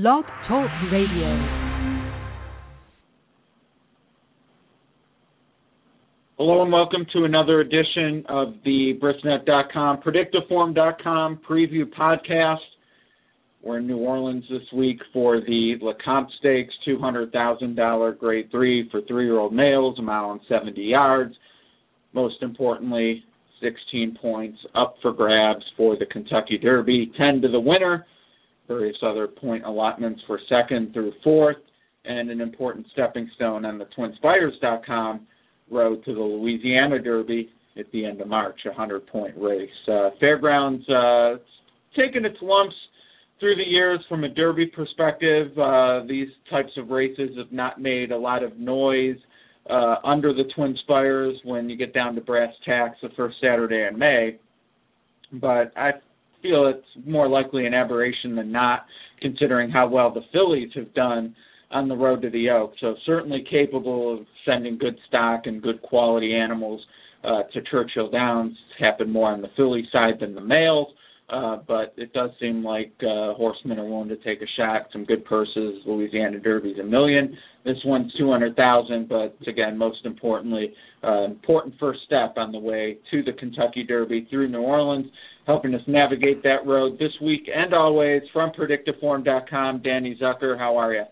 Blog Talk Radio. Hello and welcome to another edition of the Brisnet.com, Predicteform.com preview podcast. We're in New Orleans this week for the Lecomte Stakes, $200,000 grade three for three-year-old males, a mile and 70 yards. Most importantly, 16 points up for grabs for the Kentucky Derby, 10 to the winner, various other point allotments for second through fourth, and an important stepping stone on the TwinSpires.com road to the Louisiana Derby at the end of March, a 100 point race. Uh, Fairgrounds uh, taken its lumps through the years from a Derby perspective. Uh, these types of races have not made a lot of noise uh, under the Twin Spires when you get down to brass tacks the first Saturday in May. But I feel it's more likely an aberration than not, considering how well the fillies have done on the road to the Oak. So certainly capable of sending good stock and good quality animals uh, to Churchill Downs. It's happened more on the filly side than the males. Uh, but it does seem like uh, horsemen are willing to take a shot. Some good purses. Louisiana Derby's a million. This one's two hundred thousand. But again, most importantly, uh, important first step on the way to the Kentucky Derby through New Orleans, helping us navigate that road this week and always from Predicteform.com. Danny Zucker, how are you?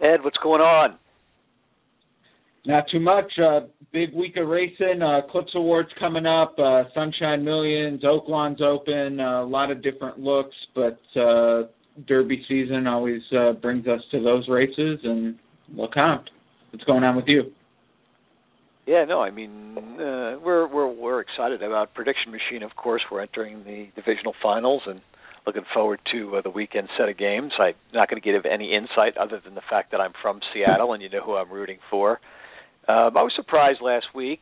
Ed, what's going on? Not too much. Uh, big week of racing. Uh, Clips Awards coming up. Uh, Sunshine Millions. Oaklawn's open. Uh, a lot of different looks, but uh, Derby season always uh, brings us to those races. And Lecomte, what's going on with you? Yeah, no, I mean uh, we're we're we're excited about Prediction Machine. Of course, we're entering the divisional finals and looking forward to uh, the weekend set of games. I'm not going to give any insight other than the fact that I'm from Seattle and you know who I'm rooting for. Um, I was surprised last week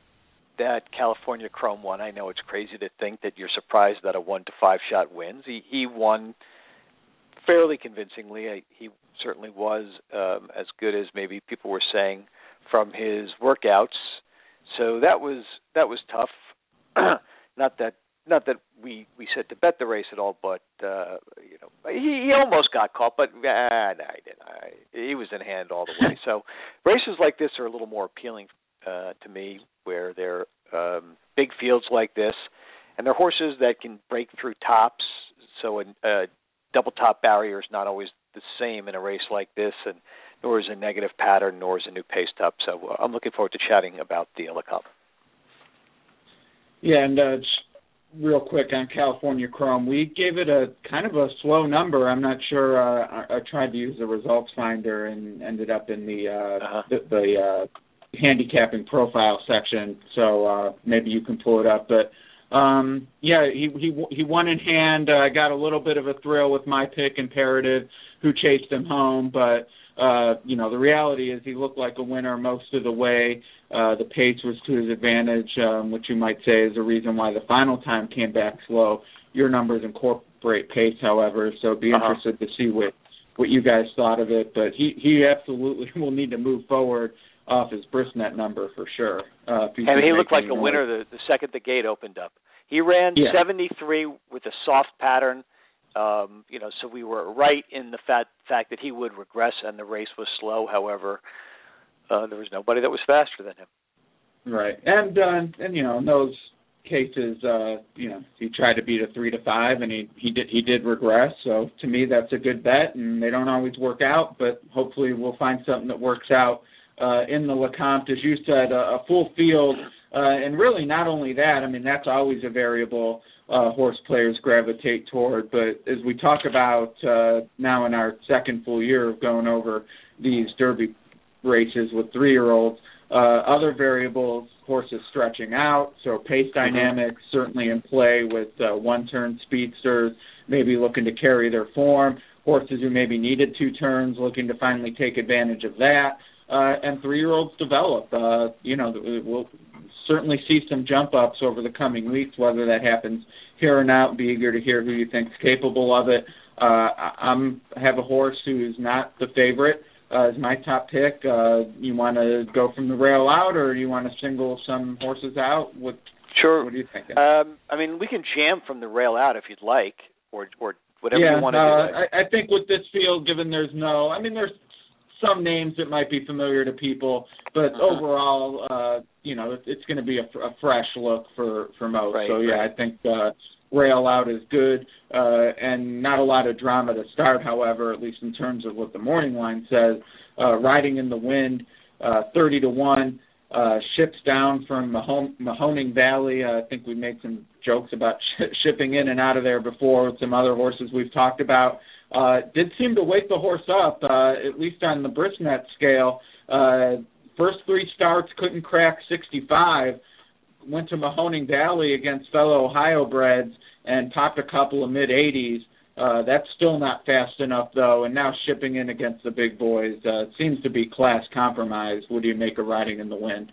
that California Chrome won. I know it's crazy to think that you're surprised that a one to five shot wins. He he won fairly convincingly. He certainly was um, as good as maybe people were saying from his workouts. So that was that was tough. not that not that we we said to bet the race at all, but uh, you know he, he almost got caught, but uh, no, he didn't. I, he was in hand all the way. So races like this are a little more appealing uh, to me, where they're um, big fields like this, and they're horses that can break through tops. So a, a double top barrier is not always the same in a race like this, and nor is a negative pattern, nor is a new pace top. So uh, I'm looking forward to chatting about the Lecomte. Yeah, and uh, real quick on California Chrome. We gave it a kind of a slow number. I'm not sure. Uh, I, I tried to use the results finder and ended up in the uh, uh-huh. the, the uh, handicapping profile section. So uh, maybe you can pull it up. But um, yeah, he he he won in hand. I uh, got a little bit of a thrill with my pick, Imperative, who chased him home, but uh, you know, the reality is he looked like a winner most of the way. Uh, the pace was to his advantage, um, which you might say is the reason why the final time came back slow. Your numbers incorporate pace, however, so be uh-huh. interested to see what what you guys thought of it. But he he absolutely will need to move forward off his Brisnet number for sure. Uh, mean, he looked like a winner the, the second the gate opened up. He ran yeah. 73 with a soft pattern um, you know, so we were right in the fact fact that he would regress and the race was slow. However, uh, there was nobody that was faster than him. Right, and uh, and you know in those cases, uh, you know he tried to beat a three to five, and he he did he did regress. So to me, that's a good bet, and they don't always work out, but hopefully we'll find something that works out uh, in the Lecomte, as you said, a, a full field, and really not only that. I mean that's always a variable uh, horse players gravitate toward. But as we talk about uh, now in our second full year of going over these Derby races with three-year-olds, uh, other variables, horses stretching out, so pace mm-hmm. dynamics certainly in play with uh, one-turn speedsters, maybe looking to carry their form. Horses who maybe needed two turns, looking to finally take advantage of that. Uh, and three-year-olds develop. Uh, you know, we'll certainly see some jump ups over the coming weeks. Whether that happens here or not, be eager to hear who you think's capable of it. Uh, I'm have a horse who is not the favorite. Uh, is my top pick. Uh, you want to go from the rail out, or you want to single some horses out? What Sure. What do you think? Um, I mean, we can jam from the rail out if you'd like, or or whatever yeah, you want to uh, do. I, I think with this field, given there's no, I mean, there's some names that might be familiar to people, but uh-huh. overall, uh, you know, it's, going to be a, a fresh look for for most. Right, so yeah, right. I think uh, rail out is good, uh, and not a lot of drama to start. However, at least in terms of what the morning line says, uh, riding in the wind, uh, thirty to one. Uh, ships down from Mahon- Mahoning Valley. Uh, I think we made some jokes about sh- shipping in and out of there before with some other horses we've talked about. Uh, did seem to wake the horse up, uh, at least on the Brisnet scale. Uh, first three starts couldn't crack 65. Went to Mahoning Valley against fellow Ohio breds and popped a couple of mid 80s. Uh, that's still not fast enough though, and now shipping in against the big boys uh, seems to be class compromise. What do you make of riding in the wind?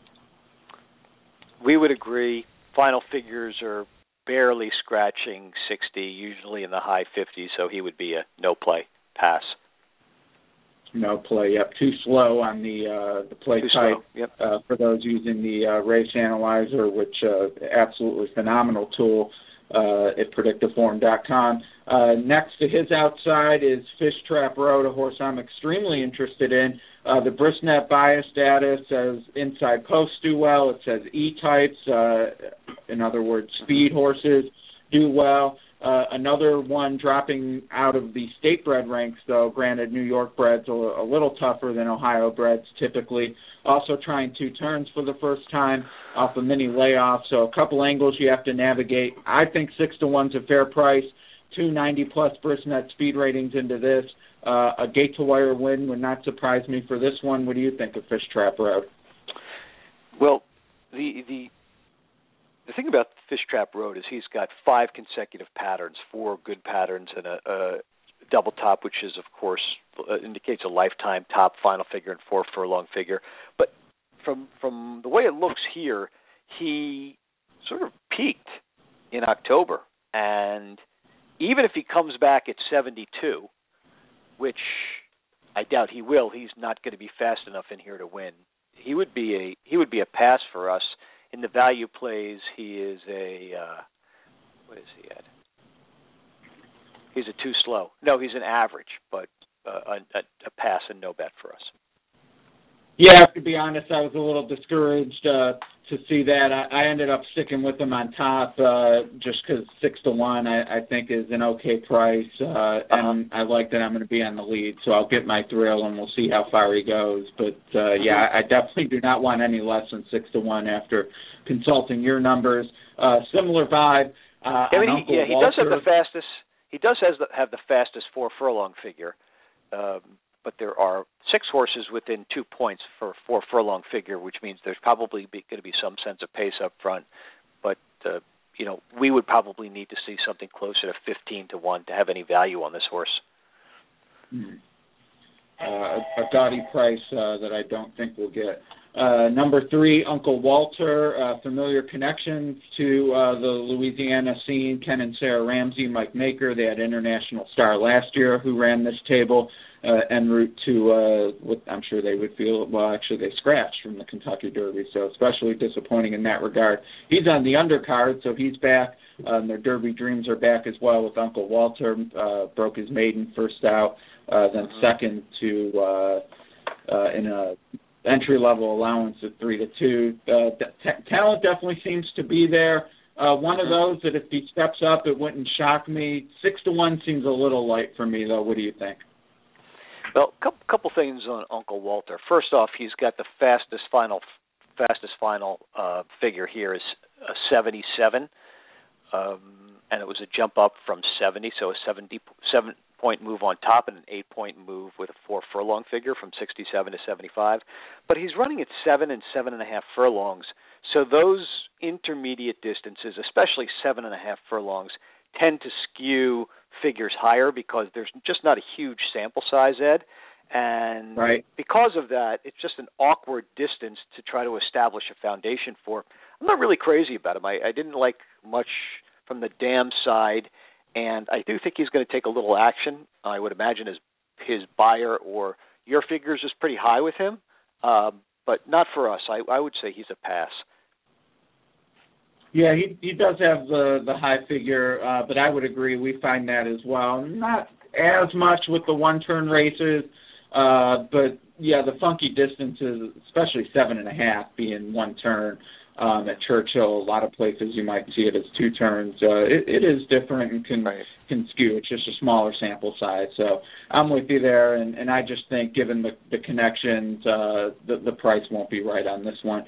We would agree. Final figures are barely scratching 60, usually in the high 50s, so he would be a no play pass. No play. Yep, too slow on the uh, the play Too type. slow. Yep. Uh, for those using the uh, race analyzer, which uh, absolutely phenomenal tool uh, at predicteform.com. Uh, next to his outside is Fish Trap Road, a horse I'm extremely interested in. Uh, the Brisnet bias data says inside posts do well. It says E types, uh, in other words, speed horses do well. Uh, another one dropping out of the state bred ranks, though. Granted, New York breds a, a little tougher than Ohio breds typically. Also trying two turns for the first time off a mini layoff, so a couple angles you have to navigate. I think six to one's a fair price. Two ninety plus Brisnet speed ratings into this. Uh, a gate to wire win would not surprise me for this one. What do you think of Fish Trap Road? Well, the the the thing about Fish Trap Road is he's got five consecutive patterns, four good patterns, and a, a double top, which is of course uh, indicates a lifetime top final figure and four furlong figure. But from from the way it looks here, he sort of peaked in October, and even if he comes back at 72, which I doubt he will, he's not going to be fast enough in here to win. He would be a he would be a pass for us in the value plays. He is a uh, what is he at? He's a too slow. No, he's an average, but uh, a, a pass and no bet for us. Yeah, to be honest, I was a little discouraged uh, to see that. I, I ended up sticking with him on top uh, just because six to one I, I think is an okay price, uh, and I like that I'm going to be on the lead, so I'll get my thrill and we'll see how far he goes. But uh, yeah, I definitely do not want any less than six to one after consulting your numbers. Uh, similar vibe. Uh, I mean, he, yeah, he Walter. does have the fastest. He does has the, have the fastest four furlong figure, um, but there are six horses within two points for four furlong figure, which means there's probably going to be some sense of pace up front. But uh, you know, we would probably need to see something closer to 15 to one to have any value on this horse. Hmm. Uh, a gaudy price uh, that I don't think we'll get. Uh, number three, Uncle Walter, uh, familiar connections to uh, the Louisiana scene. Ken and Sarah Ramsey, Mike Maker, they had international star last year who ran this table uh, en route to uh, what I'm sure they would feel. Well, actually, they scratched from the Kentucky Derby, so especially disappointing in that regard. He's on the undercard, so he's back. Um, their Derby dreams are back as well with Uncle Walter. Uh, broke his maiden first out, uh, then second to uh, uh, in a entry level allowance of three to two. Uh, t- talent definitely seems to be there. Uh, one of those that if he steps up, it wouldn't shock me. Six to one seems a little light for me, though. What do you think? Well, a couple, things on Uncle Walter. First off, he's got the fastest final fastest final uh, figure here is a 77, um, and it was a jump up from 70, so a 70 seven point move on top and an eight point move with a four furlong figure from 67 to 75. But he's running at seven and seven and a half furlongs, so those intermediate distances, especially seven and a half furlongs, tend to skew figures higher because there's just not a huge sample size, Ed. And right. because of that, it's just an awkward distance to try to establish a foundation for. I'm not really crazy about him. I, I didn't like much from the dam side, and I do think he's going to take a little action. I would imagine his his buyer or your figures is pretty high with him, um, but not for us. I, I would say he's a pass. Yeah, he he does have the the high figure, uh, but I would agree. We find that as well. Not as much with the one turn races, uh, but yeah, the funky distances, especially seven and a half being one turn. Um, at Churchill, a lot of places you might see it as two turns. Uh, it, it is different and can right. can skew. It's just a smaller sample size. So I'm with you there, and, and I just think given the, the connections, uh, the, the price won't be right on this one.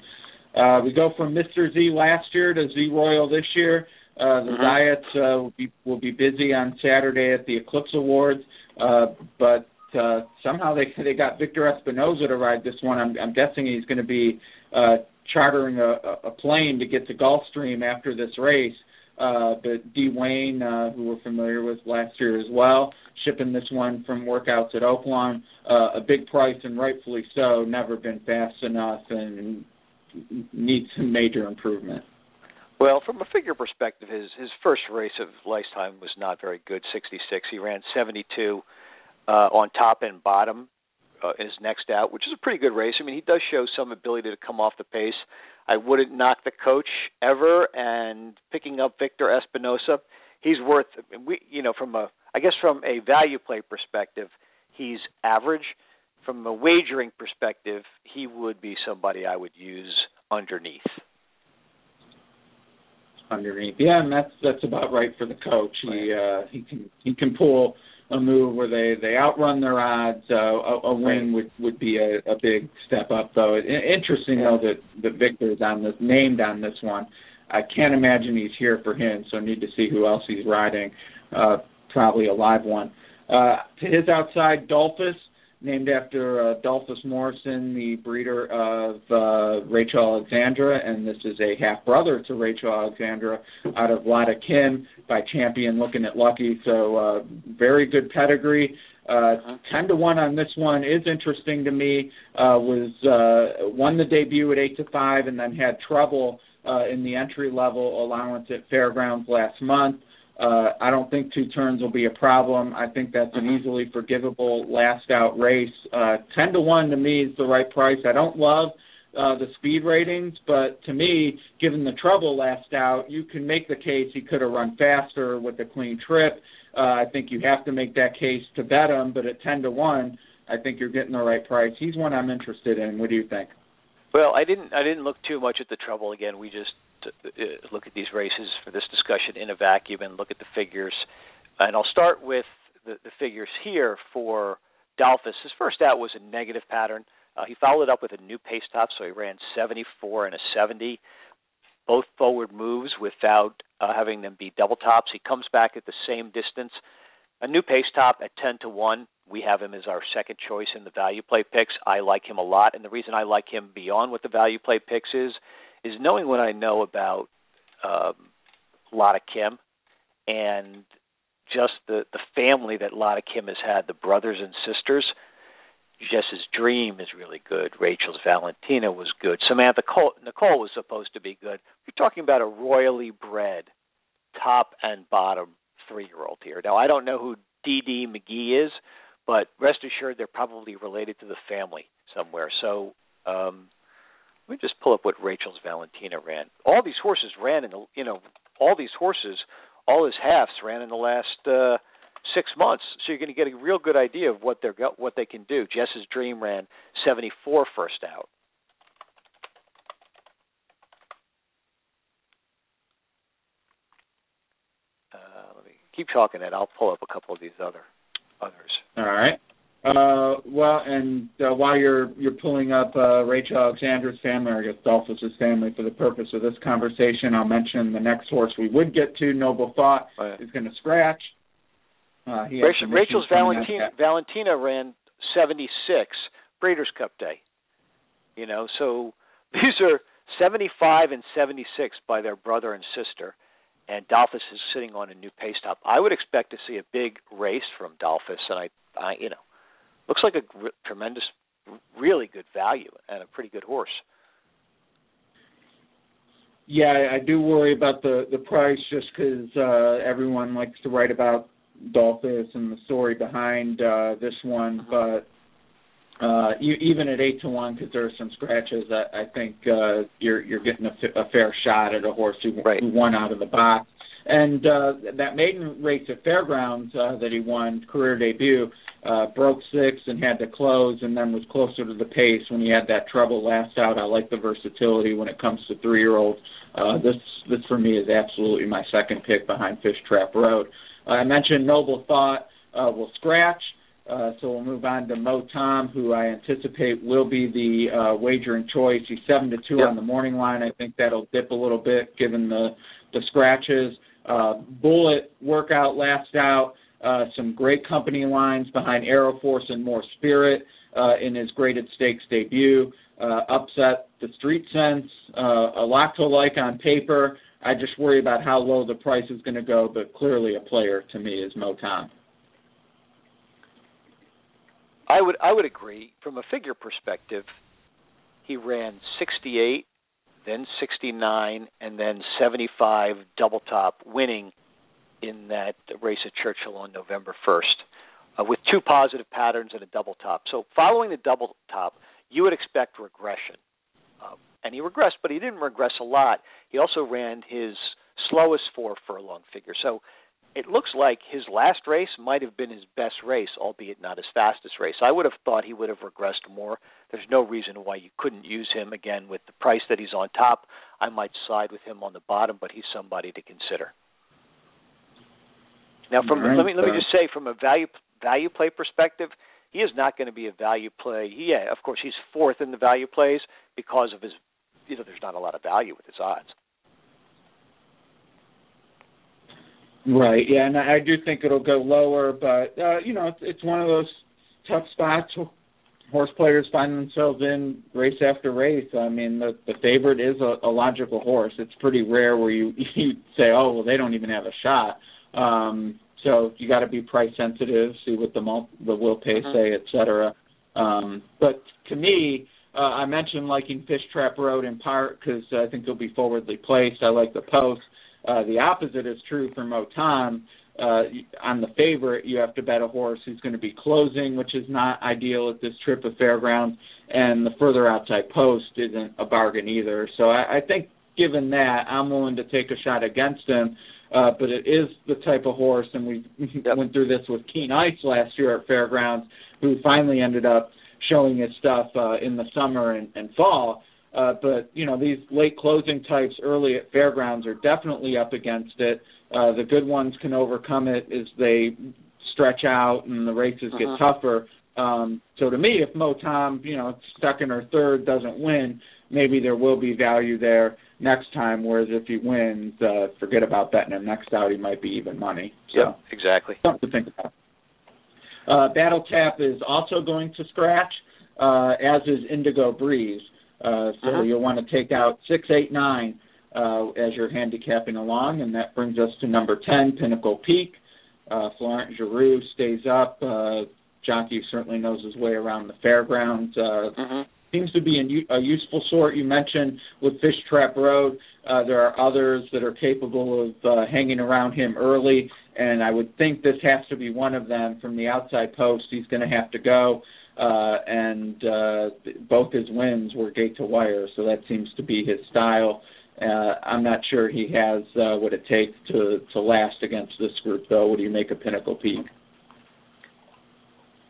Uh, we go from Mr. Z last year to Z Royal this year. Uh, the mm-hmm. Zayats uh, will be will be busy on Saturday at the Eclipse Awards, uh, but uh, somehow they they got Victor Espinoza to ride this one. I'm, I'm guessing he's going to be uh, chartering a, a plane to get to Gulfstream after this race. Uh, but D. Wayne, uh, who we're familiar with last year as well, shipping this one from workouts at Oaklawn, uh, a big price and rightfully so. Never been fast enough and needs some major improvement. Well, from a figure perspective, his his first race of lifetime was not very good. 66. He ran 72 uh, on top and bottom uh, his next out, which is a pretty good race. I mean, he does show some ability to come off the pace. I wouldn't knock the coach ever, and picking up Victor Espinoza, he's worth. We, you know, from a I guess from a value play perspective, he's average from a wagering perspective, he would be somebody I would use underneath. Underneath, yeah, and that's that's about right for the coach. He uh, he can he can pull a move where they they outrun their odds. Uh, a, a win would would be a, a big step up, though. Interesting though that that Victor's on this named on this one. I can't imagine he's here for him, so need to see who else he's riding. Uh, probably a live one. Uh, to his outside, Dolphus named after uh, Dolphus Morrison, the breeder of uh, Rachel Alexandra, and this is a half brother to Rachel Alexandra out of Lotta Kim by Champion Looking at Lucky. So uh, very good pedigree. Uh, ten to one on this one is interesting to me. Uh, was uh, won the debut at eight to five, and then had trouble uh, in the entry level allowance at Fairgrounds last month. Uh, I don't think two turns will be a problem. I think that's an easily forgivable last out race. Uh, Ten to one to me is the right price. I don't love uh, the speed ratings, but to me, given the trouble last out, you can make the case he could have run faster with a clean trip. Uh, I think you have to make that case to bet him, but at ten to one, I think you're getting the right price. He's one I'm interested in. What do you think? Well, I didn't. I didn't look too much at the trouble. Again, we just look at these races for this discussion in a vacuum and look at the figures. And I'll start with the, the figures here for Dolphus. His first out was a negative pattern. Uh, he followed it up with a new pace top, so he ran 74 and a 70, both forward moves without uh, having them be double tops. He comes back at the same distance. A new pace top at 10 to 1. We have him as our second choice in the value play picks. I like him a lot, and the reason I like him beyond what the value play picks is is knowing what I know about um, Lotta Kim and just the the family that Lotta Kim has had, the brothers and sisters. Jess's Dream is really good. Rachel's Valentina was good. Samantha Cole, Nicole was supposed to be good. You're talking about a royally bred, top and bottom three year old here. Now I don't know who Dee McGee is, but rest assured they're probably related to the family somewhere. So um, let me just pull up what Rachel's Valentina ran. All these horses ran in the, you know, all these horses, all his halves ran in the last uh, six months. So you're going to get a real good idea of what they're what they can do. Jess's Dream ran 74 first out. Uh, let me keep talking, and I'll pull up a couple of these other others. All right. Uh, well, and uh, while you're you're pulling up uh, Rachel Alexandra's family, or I guess Dolphus's family, for the purpose of this conversation, I'll mention the next horse we would get to. Noble Thought oh, is going to scratch. Uh, Rachel, Rachel's Valentina Valentina ran 76 Breeders' Cup Day. You know, so these are 75 and 76 by their brother and sister, and Dolphus is sitting on a new pace top. I would expect to see a big race from Dolphus, and I, I you know, looks like a r- tremendous, really good value and a pretty good horse. Yeah, I do worry about the the price just because uh, everyone likes to write about Dolphus and the story behind uh, this one, mm-hmm. but uh, you, even at eight to one, because there are some scratches, I, I think uh, you're you're getting a, f- a fair shot at a horse who, right. who won out of the box. And uh, that maiden race at Fairgrounds uh, that he won, career debut, uh, broke six and had to close, and then was closer to the pace when he had that trouble last out. I like the versatility when it comes to three-year-olds. Uh, this this for me is absolutely my second pick behind Fish Trap Road. Uh, I mentioned Noble Thought uh, will scratch. Uh, so we'll move on to Mo Tom, who I anticipate will be the uh, wagering choice. He's seven to two yep. on the morning line. I think that'll dip a little bit given the the scratches. Uh, Bullet workout last out. Uh, some great company lines behind Airoforce and Mor Spirit uh, in his graded stakes debut. Uh, upset the Street Sense. Uh, a lot to like on paper. I just worry about how low the price is going to go, but clearly a player to me is Mo Tom. I would I would agree from a figure perspective. He ran 68, then 69, and then 75 double top, winning in that race at Churchill on November 1st, uh, with two positive patterns and a double top. So following the double top, you would expect regression, um, and he regressed, but he didn't regress a lot. He also ran his slowest four furlong figure. So it looks like his last race might have been his best race, albeit not his fastest race. I would have thought he would have regressed more. There's no reason why you couldn't use him again with the price that he's on top. I might side with him on the bottom, but he's somebody to consider. Now, from right, let me let me uh, just say, from a value value play perspective, he is not going to be a value play. Yeah, of course, he's fourth in the value plays because of his. You know, there's not a lot of value with his odds. Right. Yeah, and I do think it'll go lower, but uh, you know, it's, it's one of those tough spots horse players find themselves in race after race. I mean, the the favorite is a, a logical horse. It's pretty rare where you you say, oh, well, they don't even have a shot. Um, so you got to be price sensitive, see what the mul- the will pay Mhm. say, et cetera. Um, but to me, uh, I mentioned liking Fish Trap Road in part because I think he'll be forwardly placed. I like the post. Uh, the opposite is true for Mo Tom. Uh, on the favorite, you have to bet a horse who's going to be closing, which is not ideal at this trip of fairgrounds, and the further outside post isn't a bargain either. So I, I think, given that, I'm willing to take a shot against him. Uh, but it is the type of horse, and we went through this with Keen Ice last year at fairgrounds, who finally ended up showing his stuff uh, in the summer and, and fall. Uh, but you know these late closing types early at fairgrounds are definitely up against it. Uh, the good ones can overcome it as they stretch out and the races Mhm. get tougher. Um, so to me, if Mo Tom, you know, second or third doesn't win, maybe there will be value there next time. Whereas if he wins, uh, forget about betting him next out. He might be even money. So Yep, exactly. something to think about. Uh, Battle Tap is also going to scratch, uh, as is Indigo Breeze. Uh, so Mhm. you'll want to take out six, eight, nine uh, as you're handicapping along, and that brings us to number ten, Pinnacle Peak. Uh, Florent Giroux stays up. Uh, jockey certainly knows his way around the fairgrounds. Uh, hmm seems to be a useful sort. You mentioned with Fish Trap Road, uh, there are others that are capable of uh, hanging around him early, and I would think this has to be one of them. From the outside post, he's going to have to go, uh, and uh, both his wins were gate to wire, so that seems to be his style. Uh, I'm not sure he has uh, what it takes to to last against this group, though. What do you make of Pinnacle Peak?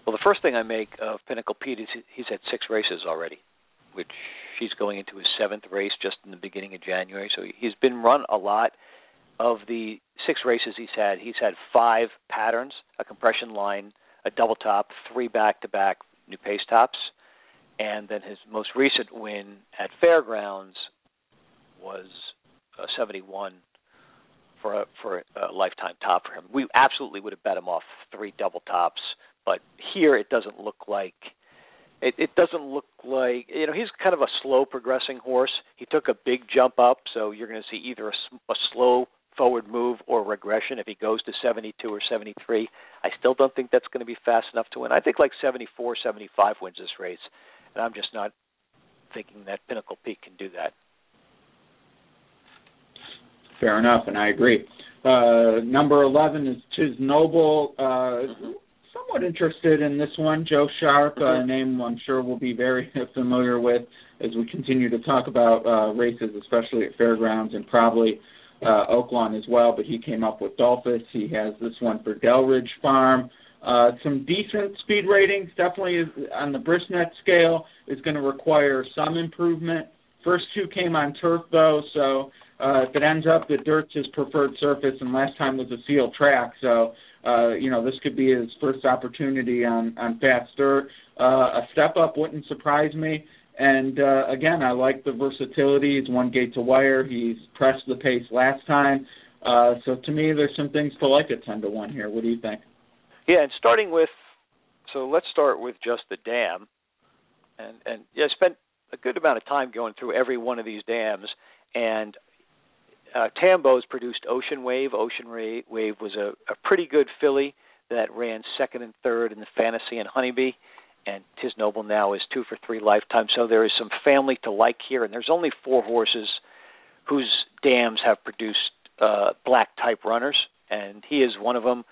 Well, the first thing I make of Pinnacle Peak is he's had six races already, which he's going into his seventh race just in the beginning of January. So he's been run a lot. Of the six races he's had, he's had five patterns, a compression line, a double top, three back-to-back new pace tops, and then his most recent win at Fairgrounds was uh, 71 for a, for a lifetime top for him. We absolutely would have bet him off three double tops but here it doesn't look like it, it doesn't look like you know he's kind of a slow progressing horse. He took a big jump up, so you're going to see either a, a slow forward move or regression if he goes to 72 or 73. I still don't think that's going to be fast enough to win. I think like 74, 75 wins this race, and I'm just not thinking that Pinnacle Peak can do that. Fair enough, and I agree. Uh, number 11 is Tiz Noble. Uh, somewhat interested in this one. Joe Sharp, mm-hmm. a name I'm sure we'll be very familiar with as we continue to talk about uh, races, especially at fairgrounds and probably uh, Oaklawn as well. But he came up with Dolphus. He has this one for Delridge Farm. Uh, some decent speed ratings, definitely is, on the Brisnet scale, is going to require some improvement. First two came on turf though, so uh, if it ends up that dirt's his preferred surface, and last time was a sealed track, so uh, you know this could be his first opportunity on on fast dirt. Uh, a step up wouldn't surprise me. And uh, again, I like the versatility. He's one gate to wire. He's pressed the pace last time. Uh, so to me, there's some things to like at ten to one here. What do you think? Yeah, and starting with, so let's start with just the dam, and and yeah, I spent a good amount of time going through every one of these dams, and uh, Tambo's produced Ocean Wave. Ocean Wave was a, a pretty good filly that ran second and third in the Fantasy and Honeybee, and Tiz Noble now is two for three lifetime. So there is some family to like here, and there's only four horses whose dams have produced uh, black type runners, and he is one of them.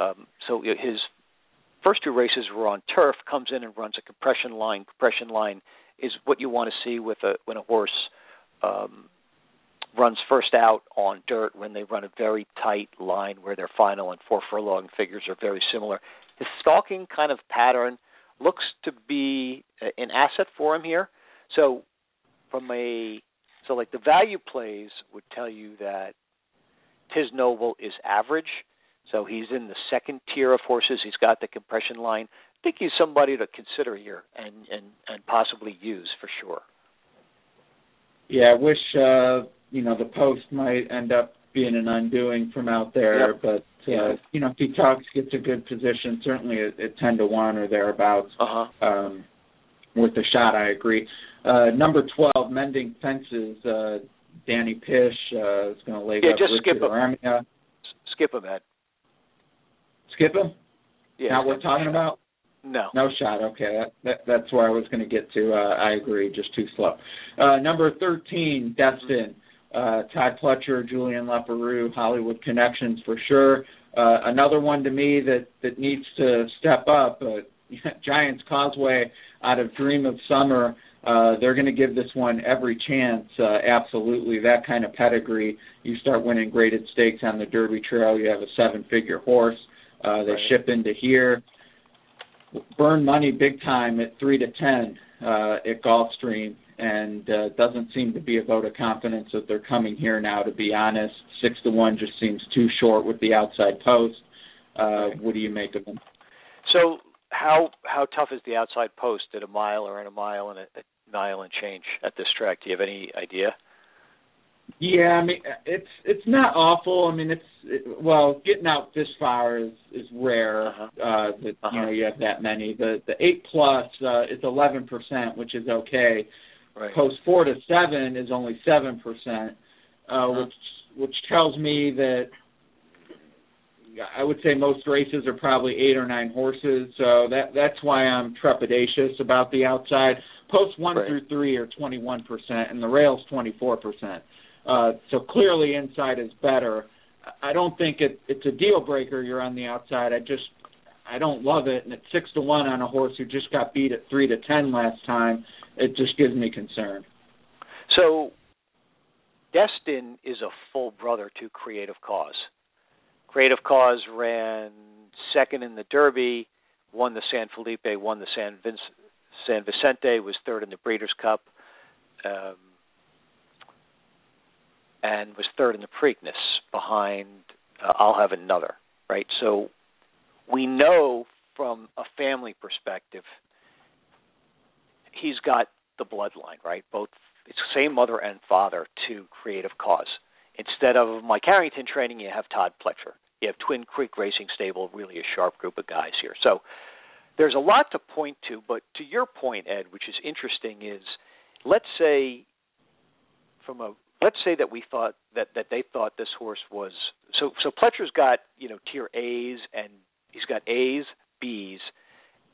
Um, so his first two races were on turf. Comes in and runs a compression line. Compression line is what you want to see with a when a horse um, runs first out on dirt when they run a very tight line where their final and four furlong figures are very similar. His stalking kind of pattern looks to be an asset for him here. So from a so like the value plays would tell you that Tiz Noble is average. So he's in the second tier of horses. He's got the compression line. I think he's somebody to consider here and and and possibly use for sure. Yeah, I wish uh you know the post might end up being an undoing from out there, yep. but uh, you know if he talks gets a good position, certainly at, at ten to one or thereabouts. Uh-huh. Um, worth a shot, I agree. Uh, number twelve, mending fences. Uh, Danny Pish uh, is going to lay yeah, up just Richard skip him. Armia. Skip him, Ed. Skip him. Yeah. Now we're talking about. No. No shot. Okay, that, that, that's where I was going to get to. Uh, I agree, just too slow. Uh, number thirteen, Destin. Uh, Todd Pletcher, Julian Leparoux, Hollywood connections for sure. Uh, another one to me that that needs to step up. Uh, Giants Causeway out of Dream of Summer. Uh, they're going to give this one every chance. Uh, absolutely, that kind of pedigree. You start winning graded stakes on the Derby Trail. You have a seven-figure horse. Uh, they right. ship into here burn money big time at three to ten uh, at Gulfstream, and uh, doesn't seem to be a vote of confidence that they're coming here now. To be honest, six to one just seems too short with the outside post. Uh, what do you make of them? So how how tough is the outside post at a mile or in a mile and a, a mile and change at this track? Do you have any idea? Yeah, I mean it's it's not awful. I mean it's it, well getting out this far is is rare. Uh-huh. Uh, that uh-huh. you know you have that many. The the eight plus uh, is eleven percent, which is okay. Right. Post four to seven is only seven percent, uh, uh-huh. which which tells me that I would say most races are probably eight or nine horses. So that that's why I'm trepidatious about the outside. Post one right. through three are twenty one percent, and the rails twenty four percent. Uh, so clearly inside is better. I don't think it, it's a deal breaker. You're on the outside. I just I don't love it, and at six to one on a horse who just got beat at three to ten last time, it just gives me concern. So, Destin is a full brother to Creative Cause. Creative Cause ran second in the Derby, won the San Felipe, won the San San Vicente, was third in the Breeders' Cup. Um, and was third in the Preakness behind uh, I'll Have Another, right? So we know from a family perspective, he's got the bloodline, right? Both it's same mother and father to Creative Cause. Instead of Mike Harrington training, you have Todd Pletcher. You have Twin Creek Racing Stable, really a sharp group of guys here. So there's a lot to point to, but to your point, Ed, which is interesting, is let's say from a let's say that we thought that that they thought this horse was so so Pletcher's got you know tier A's and he's got A's, B's,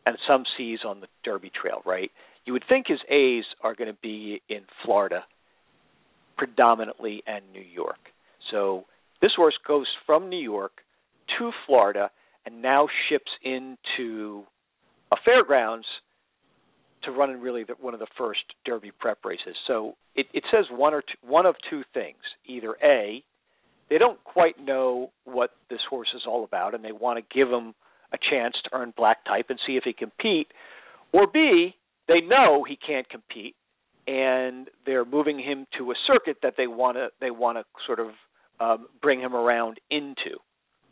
and some C's on the Derby Trail, right? You would think his A's are going to be in Florida predominantly and New York. So this horse goes from New York to Florida and now ships into a fairgrounds to run in really the, one of the first Derby prep races. So it, it says one or two, one of two things: either a, they don't quite know what this horse is all about, and they want to give him a chance to earn black type and see if he compete, or b, they know he can't compete, and they're moving him to a circuit that they want to they want to sort of um, bring him around into,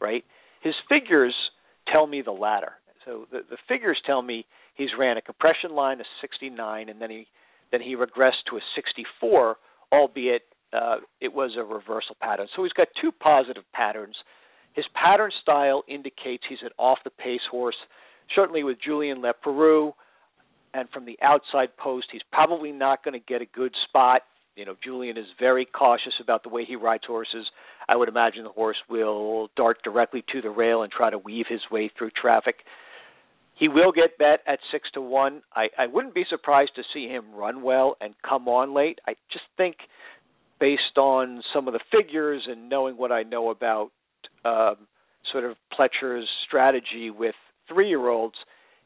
right? His figures tell me the latter. So the, the figures tell me he's ran a compression line of 69, and then he then he regressed to a 64, albeit uh, it was a reversal pattern. So he's got two positive patterns. His pattern style indicates he's an off the pace horse. Certainly with Julian Leparoux, and from the outside post, he's probably not going to get a good spot. You know, Julian is very cautious about the way he rides horses. I would imagine the horse will dart directly to the rail and try to weave his way through traffic. He will get bet at six to one. I, I wouldn't be surprised to see him run well and come on late. I just think, based on some of the figures and knowing what I know about um, sort of Pletcher's strategy with three-year-olds,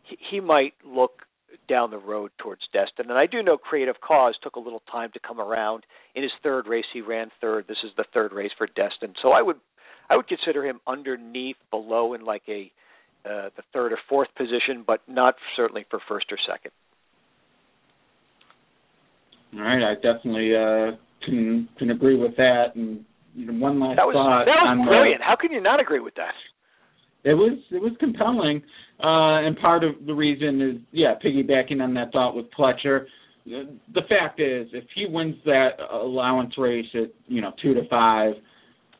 he, he might look down the road towards Destin. And I do know Creative Cause took a little time to come around. In his third race, he ran third. This is the third race for Destin, so I would I would consider him underneath, below, in like a uh, the third or fourth position, but not certainly for first or second. All right, I definitely uh, can can agree with that. And you know, one last that was, thought. That was brilliant. The, How can you not agree with that? It was it was compelling, uh, and part of the reason is yeah, piggybacking on that thought with Pletcher. The fact is, if he wins that allowance race at you know two to five,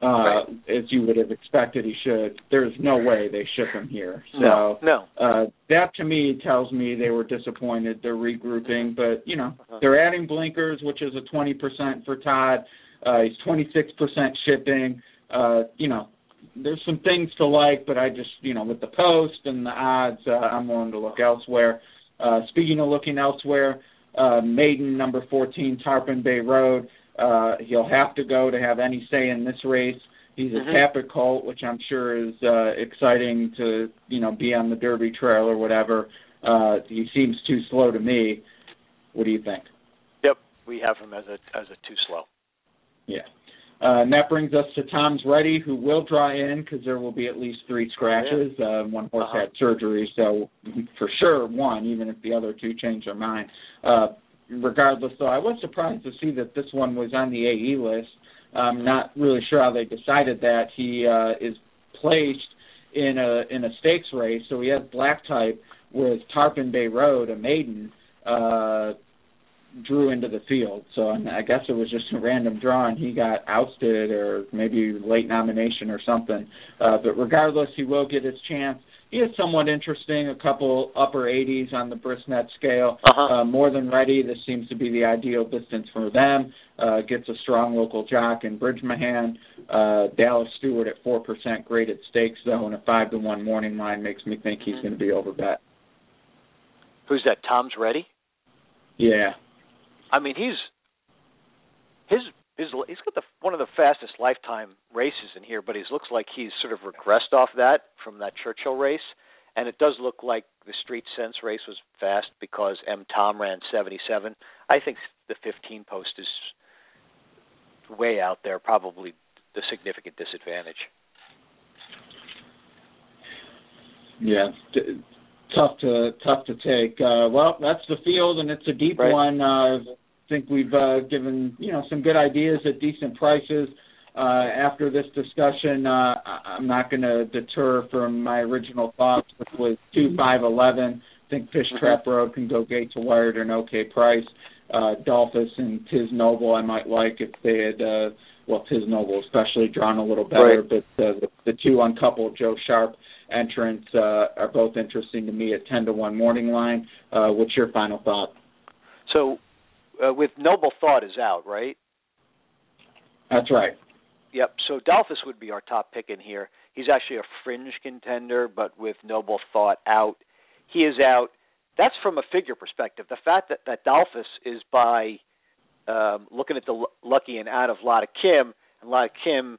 uh, right. as you would have expected he should. There's no way they ship him here. So no, no. Uh, that to me tells me they were disappointed. They're regrouping, but you know uh-huh. they're adding blinkers, which is a 20% for Todd. Uh, he's 26% shipping. Uh, you know, there's some things to like, but I just you know with the post and the odds, uh, I'm willing to look elsewhere. Uh, speaking of looking elsewhere, uh, maiden number 14 Tarpon Bay Road. Uh, he'll have to go to have any say in this race. He's a mm-hmm. Tapit colt, which I'm sure is uh, exciting to you know be on the Derby Trail or whatever. Uh, he seems too slow to me. What do you think? Yep, we have him as a as a too slow. Yeah. Uh, and that brings us to Tom's Ready, who will draw in because there will be at least three scratches. Yeah. uh, one horse uh-huh. had surgery, so for sure one, even if the other two change their mind. Uh, regardless, though, I was surprised to see that this one was on the AE list. I'm not really sure how they decided that. He uh, is placed in a in a stakes race, so he has black type, whereas Tarpon Bay Road, a maiden, uh, drew into the field. So I guess it was just a random draw, and he got ousted or maybe late nomination or something. Uh, but regardless, he will get his chance he is somewhat interesting. A couple upper 80s on the Brisnet scale. Uh-huh. Uh, more than ready. This seems to be the ideal distance for them. Uh, gets a strong local jock in Bridgmohan. Uh, Dallas Stewart at four percent graded stakes though, and a five to one morning line makes me think he's going to be over bet. Who's that? Tom's ready. Yeah. I mean, he's his his he's got the one of the fastest lifetime races in here, but he looks like he's sort of regressed off that from that Churchill race. And it does look like the Street Sense race was fast because Mo Tom ran 77. I think the 15 post is way out there, probably the significant disadvantage. Yeah, tough to tough to take. Uh, well, that's the field, and it's a deep right. one. Uh, think we've uh, given you know some good ideas at decent prices. Uh, after this discussion, uh, I'm not going to deter from my original thoughts, which was two five eleven. I think Fish mm-hmm. Trap Road can go gate to wire at an okay price. Uh, Dolphus and Tiz Noble I might like if they had, uh, well, Tiz Noble especially drawn a little better, right. but uh, the, the two uncoupled Joe Sharp entrants uh, are both interesting to me at 10 to 1 morning line. Uh, what's your final thought? So uh, with Noble Thought is out, right? That's right. Yep. So Dolphus would be our top pick in here. He's actually a fringe contender, but with Noble Thought out, he is out. That's from a figure perspective. The fact that that Dolphus is by um, looking at the lucky and out of Lotta Kim, and Lotta Kim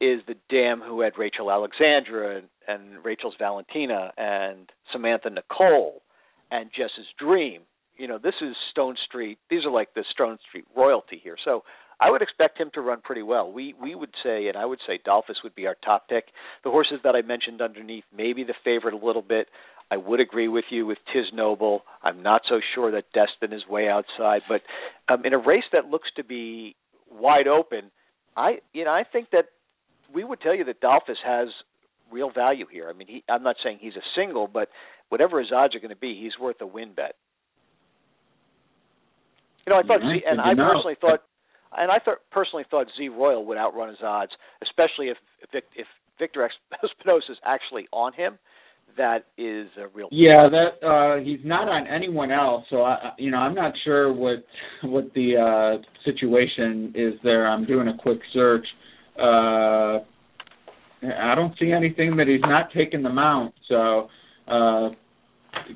is the dam who had Rachel Alexandra, and and Rachel's Valentina and Samantha Nicole and Jess's Dream. You know, this is Stone Street. These are like the Stone Street royalty here. So I would expect him to run pretty well. We we would say, and I would say Dolphus would be our top pick. The horses that I mentioned underneath, maybe the favorite a little bit. I would agree with you with Tiz Noble. I'm not so sure that Destin is way outside, but um, in a race that looks to be wide open, I you know I think that we would tell you that Dolphus has real value here. I mean, he, I'm not saying he's a single, but whatever his odds are going to be, he's worth a win bet. You know, I thought, yeah, and I personally thought, and I thought personally thought Z Royal would outrun his odds, especially if if, if Victor Espinoza is actually on him. That is a real. Yeah, that uh he's not on anyone else, so I, you know, I'm not sure what what the uh situation is there. I'm doing a quick search. Uh I don't see anything that he's not taking the mount. So uh,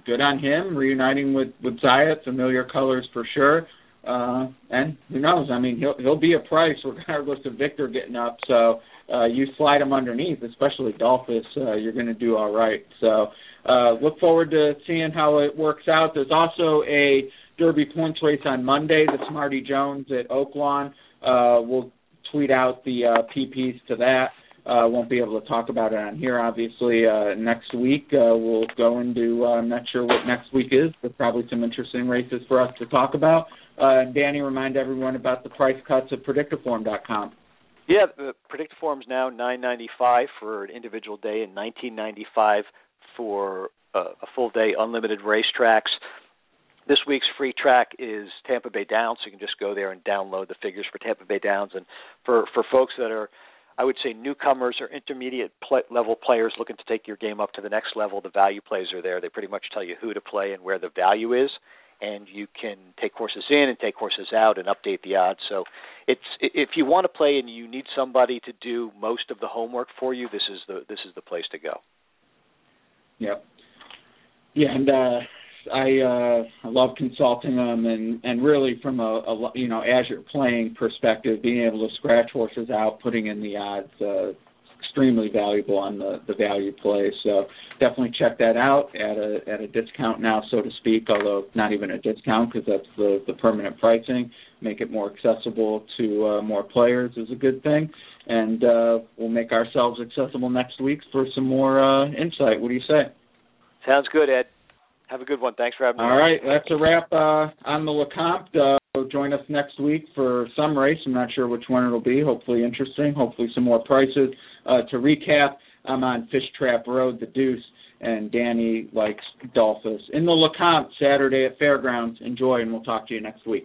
good on him reuniting with with Zayat, familiar colors for sure. Uh, and who knows? I mean, he'll he'll be a price regardless of Victor getting up. So uh, you slide him underneath, especially Dolphus, uh, you're going to do all right. So uh, look forward to seeing how it works out. There's also a Derby points race on Monday. The Smarty Jones at Oaklawn. Uh, we'll tweet out the uh, PPs to that. Uh, won't be able to talk about it on here, obviously. Uh, next week, uh, we'll go into, uh, I'm not sure what next week is, but probably some interesting races for us to talk about. Uh, Danny, remind everyone about the price cuts at predicteform.com. Yeah, the Predicteform is now 9.95 for an individual day and 19.95 for a, a full day unlimited racetracks. This week's free track is Tampa Bay Downs, so you can just go there and download the figures for Tampa Bay Downs. And for for folks that are I would say newcomers or intermediate play, level players looking to take your game up to the next level. The value plays are there. They pretty much tell you who to play and where the value is, and you can take horses in and take horses out and update the odds. So it's if you want to play and you need somebody to do most of the homework for you, this is the this is the place to go. Yep. Yeah, and uh, I uh, I love consulting them, and and really from a, a you know as you're playing perspective, being able to scratch horses out, putting in the odds, uh, extremely valuable on the the value play. So definitely check that out at a at a discount now, so to speak. Although not even a discount because that's the the permanent pricing. Make it more accessible to uh, more players is a good thing, and uh, we'll make ourselves accessible next week for some more uh, insight. What do you say? Sounds good, Ed. Have a good one. Thanks for having me. All right, that's a wrap uh, on the Lecomte. Uh, join us next week for some race. I'm not sure which one it'll be. Hopefully interesting. Hopefully some more prices. Uh, to recap, I'm on Fish Trap Road, the Deuce, and Danny likes Dolphus. In the Lecomte, Saturday at Fairgrounds. Enjoy, and we'll talk to you next week.